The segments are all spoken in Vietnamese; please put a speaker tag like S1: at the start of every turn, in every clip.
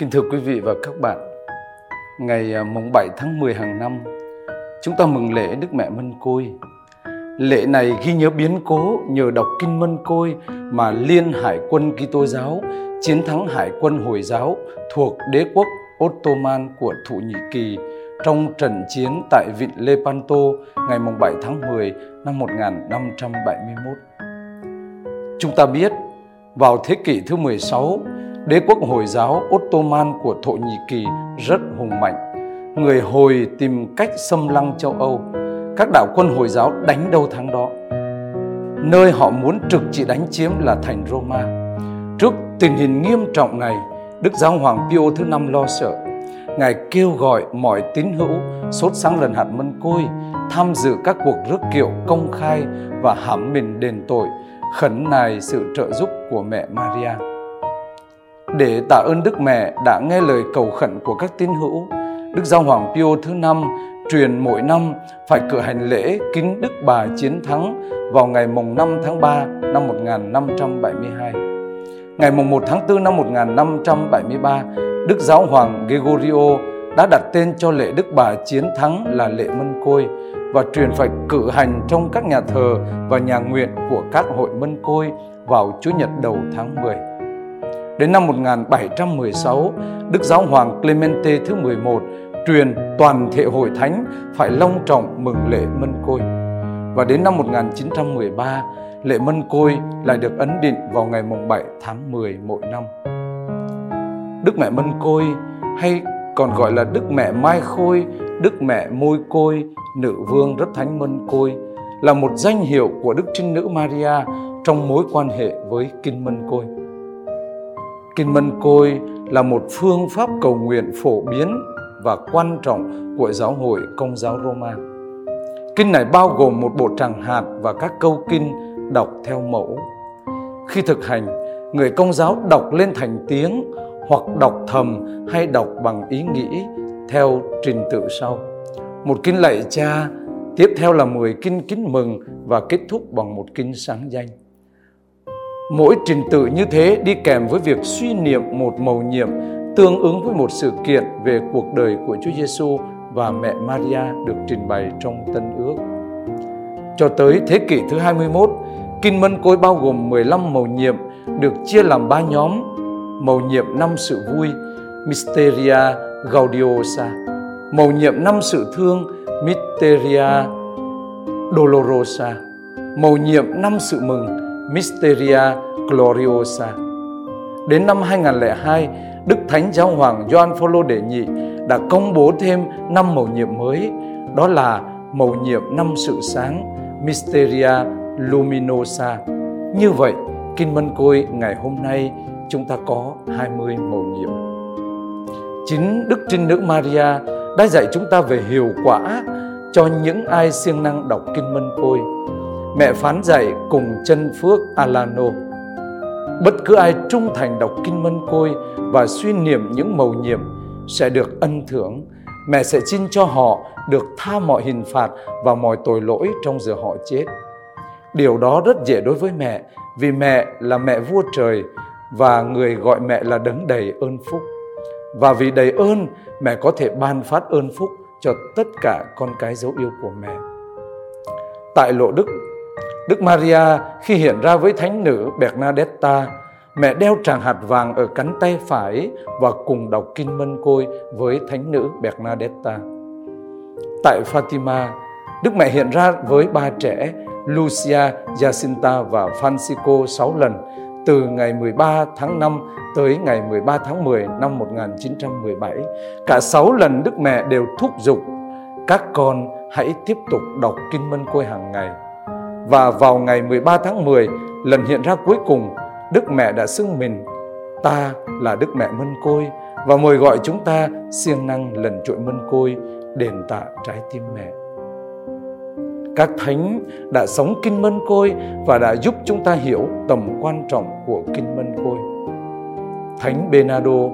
S1: Kính thưa quý vị và các bạn, ngày à, mùng 7 tháng 10 hàng năm, chúng ta mừng lễ Đức Mẹ Mân Côi. Lễ này ghi nhớ biến cố nhờ đọc kinh Mân Côi mà Liên Hải quân Kitô giáo chiến thắng Hải quân Hồi giáo thuộc đế quốc Ottoman của Thổ Nhĩ Kỳ trong trận chiến tại vịnh Lepanto ngày mùng 7 tháng 10 năm 1571. Chúng ta biết, vào thế kỷ thứ 16, đế quốc Hồi giáo Ottoman của Thổ Nhĩ Kỳ rất hùng mạnh. Người Hồi tìm cách xâm lăng châu Âu. Các đạo quân Hồi giáo đánh đâu thắng đó. Nơi họ muốn trực chỉ đánh chiếm là thành Roma. Trước tình hình nghiêm trọng này, Đức Giáo Hoàng Pio thứ năm lo sợ. Ngài kêu gọi mọi tín hữu sốt sáng lần hạt mân côi tham dự các cuộc rước kiệu công khai và hãm mình đền tội, khẩn nài sự trợ giúp của mẹ Maria. Để tạ ơn Đức Mẹ đã nghe lời cầu khẩn của các tín hữu, Đức Giáo Hoàng Pio thứ năm truyền mỗi năm phải cử hành lễ kính Đức Bà Chiến Thắng vào ngày mùng 5 tháng 3 năm 1572. Ngày mùng 1 tháng 4 năm 1573, Đức Giáo Hoàng Gregorio đã đặt tên cho lễ Đức Bà Chiến Thắng là lễ Mân Côi và truyền phải cử hành trong các nhà thờ và nhà nguyện của các hội Mân Côi vào Chủ nhật đầu tháng 10. Đến năm 1716, Đức Giáo Hoàng Clemente thứ 11 truyền toàn thể hội thánh phải long trọng mừng lễ Mân Côi. Và đến năm 1913, lễ Mân Côi lại được ấn định vào ngày mùng 7 tháng 10 mỗi năm. Đức Mẹ Mân Côi hay còn gọi là Đức Mẹ Mai Khôi, Đức Mẹ Môi Côi, Nữ Vương Rất Thánh Mân Côi là một danh hiệu của Đức Trinh Nữ Maria trong mối quan hệ với Kinh Mân Côi. Kinh Mân Côi là một phương pháp cầu nguyện phổ biến và quan trọng của giáo hội Công giáo Roma. Kinh này bao gồm một bộ tràng hạt và các câu kinh đọc theo mẫu. Khi thực hành, người công giáo đọc lên thành tiếng hoặc đọc thầm hay đọc bằng ý nghĩ theo trình tự sau. Một kinh lạy cha, tiếp theo là 10 kinh kính mừng và kết thúc bằng một kinh sáng danh. Mỗi trình tự như thế đi kèm với việc suy niệm một mầu nhiệm tương ứng với một sự kiện về cuộc đời của Chúa Giêsu và mẹ Maria được trình bày trong Tân Ước. Cho tới thế kỷ thứ 21, Kinh Mân Côi bao gồm 15 mầu nhiệm được chia làm ba nhóm. Mầu nhiệm năm sự vui, Mysteria Gaudiosa. Mầu nhiệm năm sự thương, Mysteria Dolorosa. Mầu nhiệm năm sự mừng, Mysteria Gloriosa. Đến năm 2002, Đức Thánh Giáo Hoàng Gioan Phaolô đệ nhị đã công bố thêm năm mầu nhiệm mới, đó là mầu nhiệm năm sự sáng, Mysteria Luminosa. Như vậy, Kinh Mân Côi ngày hôm nay chúng ta có 20 mầu nhiệm. Chính Đức Trinh Nữ Maria đã dạy chúng ta về hiệu quả cho những ai siêng năng đọc Kinh Mân Côi. Mẹ phán dạy cùng chân phước Alano. Bất cứ ai trung thành đọc Kinh Mân Côi và suy niệm những mầu nhiệm sẽ được ân thưởng. Mẹ sẽ xin cho họ được tha mọi hình phạt và mọi tội lỗi trong giờ họ chết. Điều đó rất dễ đối với mẹ vì mẹ là mẹ vua trời và người gọi mẹ là đấng đầy ơn phúc. Và vì đầy ơn, mẹ có thể ban phát ơn phúc cho tất cả con cái dấu yêu của mẹ. Tại lộ Đức, Đức Maria khi hiện ra với thánh nữ Bernadetta, mẹ đeo tràng hạt vàng ở cánh tay phải và cùng đọc kinh mân côi với thánh nữ Bernadetta. Tại Fatima, Đức Mẹ hiện ra với ba trẻ Lucia, Jacinta và Francisco 6 lần từ ngày 13 tháng 5 tới ngày 13 tháng 10 năm 1917. Cả 6 lần Đức Mẹ đều thúc giục các con hãy tiếp tục đọc Kinh Mân Côi hàng ngày. Và vào ngày 13 tháng 10, lần hiện ra cuối cùng, Đức Mẹ đã xưng mình ta là Đức Mẹ Mân Côi và mời gọi chúng ta siêng năng lần trội Mân Côi đền tạ trái tim mẹ. Các thánh đã sống Kinh Mân Côi và đã giúp chúng ta hiểu tầm quan trọng của Kinh Mân Côi. Thánh Bernardo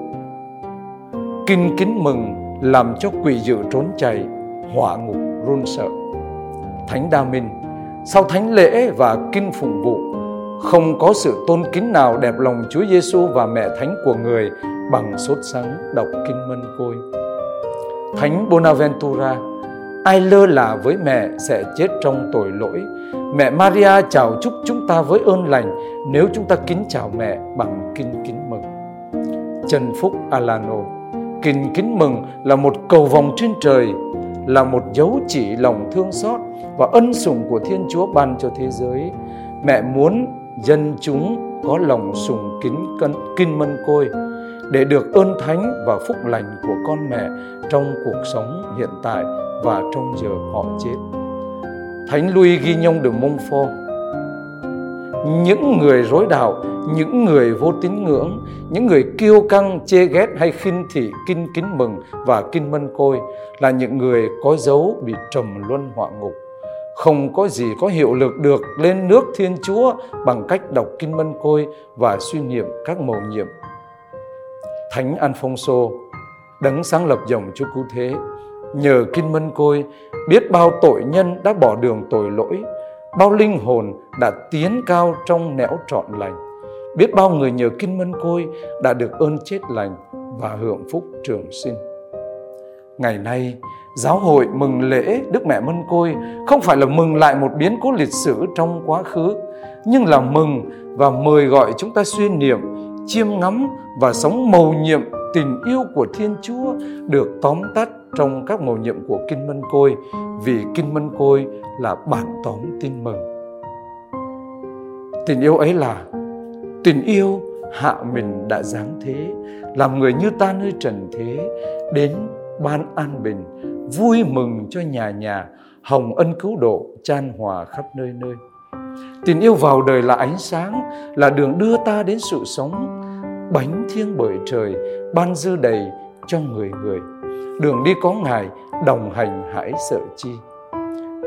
S1: Kinh kính mừng làm cho quỷ dữ trốn chạy, hỏa ngục run sợ. Thánh Đa Minh sau thánh lễ và kinh phụng vụ không có sự tôn kính nào đẹp lòng Chúa Giêsu và mẹ thánh của người bằng sốt sắng đọc kinh mân côi. Thánh Bonaventura, ai lơ là với mẹ sẽ chết trong tội lỗi. Mẹ Maria chào chúc chúng ta với ơn lành nếu chúng ta kính chào mẹ bằng kinh kính mừng. Trần Phúc Alano, kinh kính mừng là một cầu vòng trên trời, là một dấu chỉ lòng thương xót và ân sủng của Thiên Chúa ban cho thế giới. Mẹ muốn dân chúng có lòng sùng kính cân, kinh mân côi để được ơn thánh và phúc lành của con mẹ trong cuộc sống hiện tại và trong giờ họ chết. Thánh Louis ghi nhông de Montfort những người rối đạo, những người vô tín ngưỡng, những người kiêu căng, chê ghét hay khinh thị kinh kính mừng và kinh mân côi là những người có dấu bị trầm luân họa ngục không có gì có hiệu lực được lên nước Thiên Chúa bằng cách đọc kinh mân côi và suy niệm các mầu nhiệm. Thánh Alfonso, đấng sáng lập dòng Chúa Cứu Thế, nhờ kinh mân côi, biết bao tội nhân đã bỏ đường tội lỗi, bao linh hồn đã tiến cao trong nẻo trọn lành, biết bao người nhờ kinh mân côi đã được ơn chết lành và hưởng phúc trường sinh. Ngày nay, giáo hội mừng lễ Đức Mẹ Mân Côi không phải là mừng lại một biến cố lịch sử trong quá khứ, nhưng là mừng và mời gọi chúng ta suy niệm, chiêm ngắm và sống mầu nhiệm tình yêu của Thiên Chúa được tóm tắt trong các mầu nhiệm của Kinh Mân Côi vì Kinh Mân Côi là bản tóm tin mừng. Tình yêu ấy là tình yêu hạ mình đã giáng thế, làm người như ta nơi trần thế, đến ban an bình, vui mừng cho nhà nhà, hồng ân cứu độ chan hòa khắp nơi nơi. Tình yêu vào đời là ánh sáng, là đường đưa ta đến sự sống, bánh thiêng bởi trời, ban dư đầy cho người người. Đường đi có Ngài, đồng hành hãy sợ chi.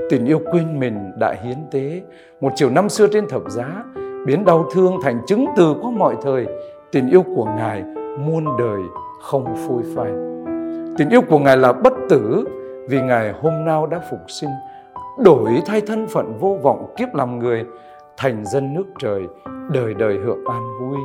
S1: Tình yêu quên mình đã hiến tế, một chiều năm xưa trên thập giá, biến đau thương thành chứng từ có mọi thời. Tình yêu của Ngài muôn đời không phôi phai. Tình yêu của Ngài là bất tử vì Ngài hôm nào đã phục sinh, đổi thay thân phận vô vọng kiếp làm người, thành dân nước trời, đời đời hưởng an vui.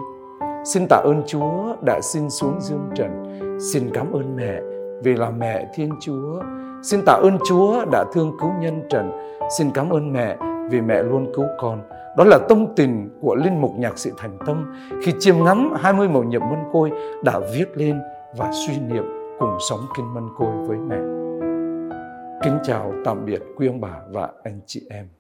S1: Xin tạ ơn Chúa đã xin xuống dương trần. Xin cảm ơn mẹ vì là mẹ Thiên Chúa. Xin tạ ơn Chúa đã thương cứu nhân trần. Xin cảm ơn mẹ vì mẹ luôn cứu con. Đó là tâm tình của linh mục nhạc sĩ Thành Tâm khi chiêm ngắm 20 màu nhiệm mân côi đã viết lên và suy niệm cùng sống kinh mân côi với mẹ. Kính chào tạm biệt quý ông bà và anh chị em.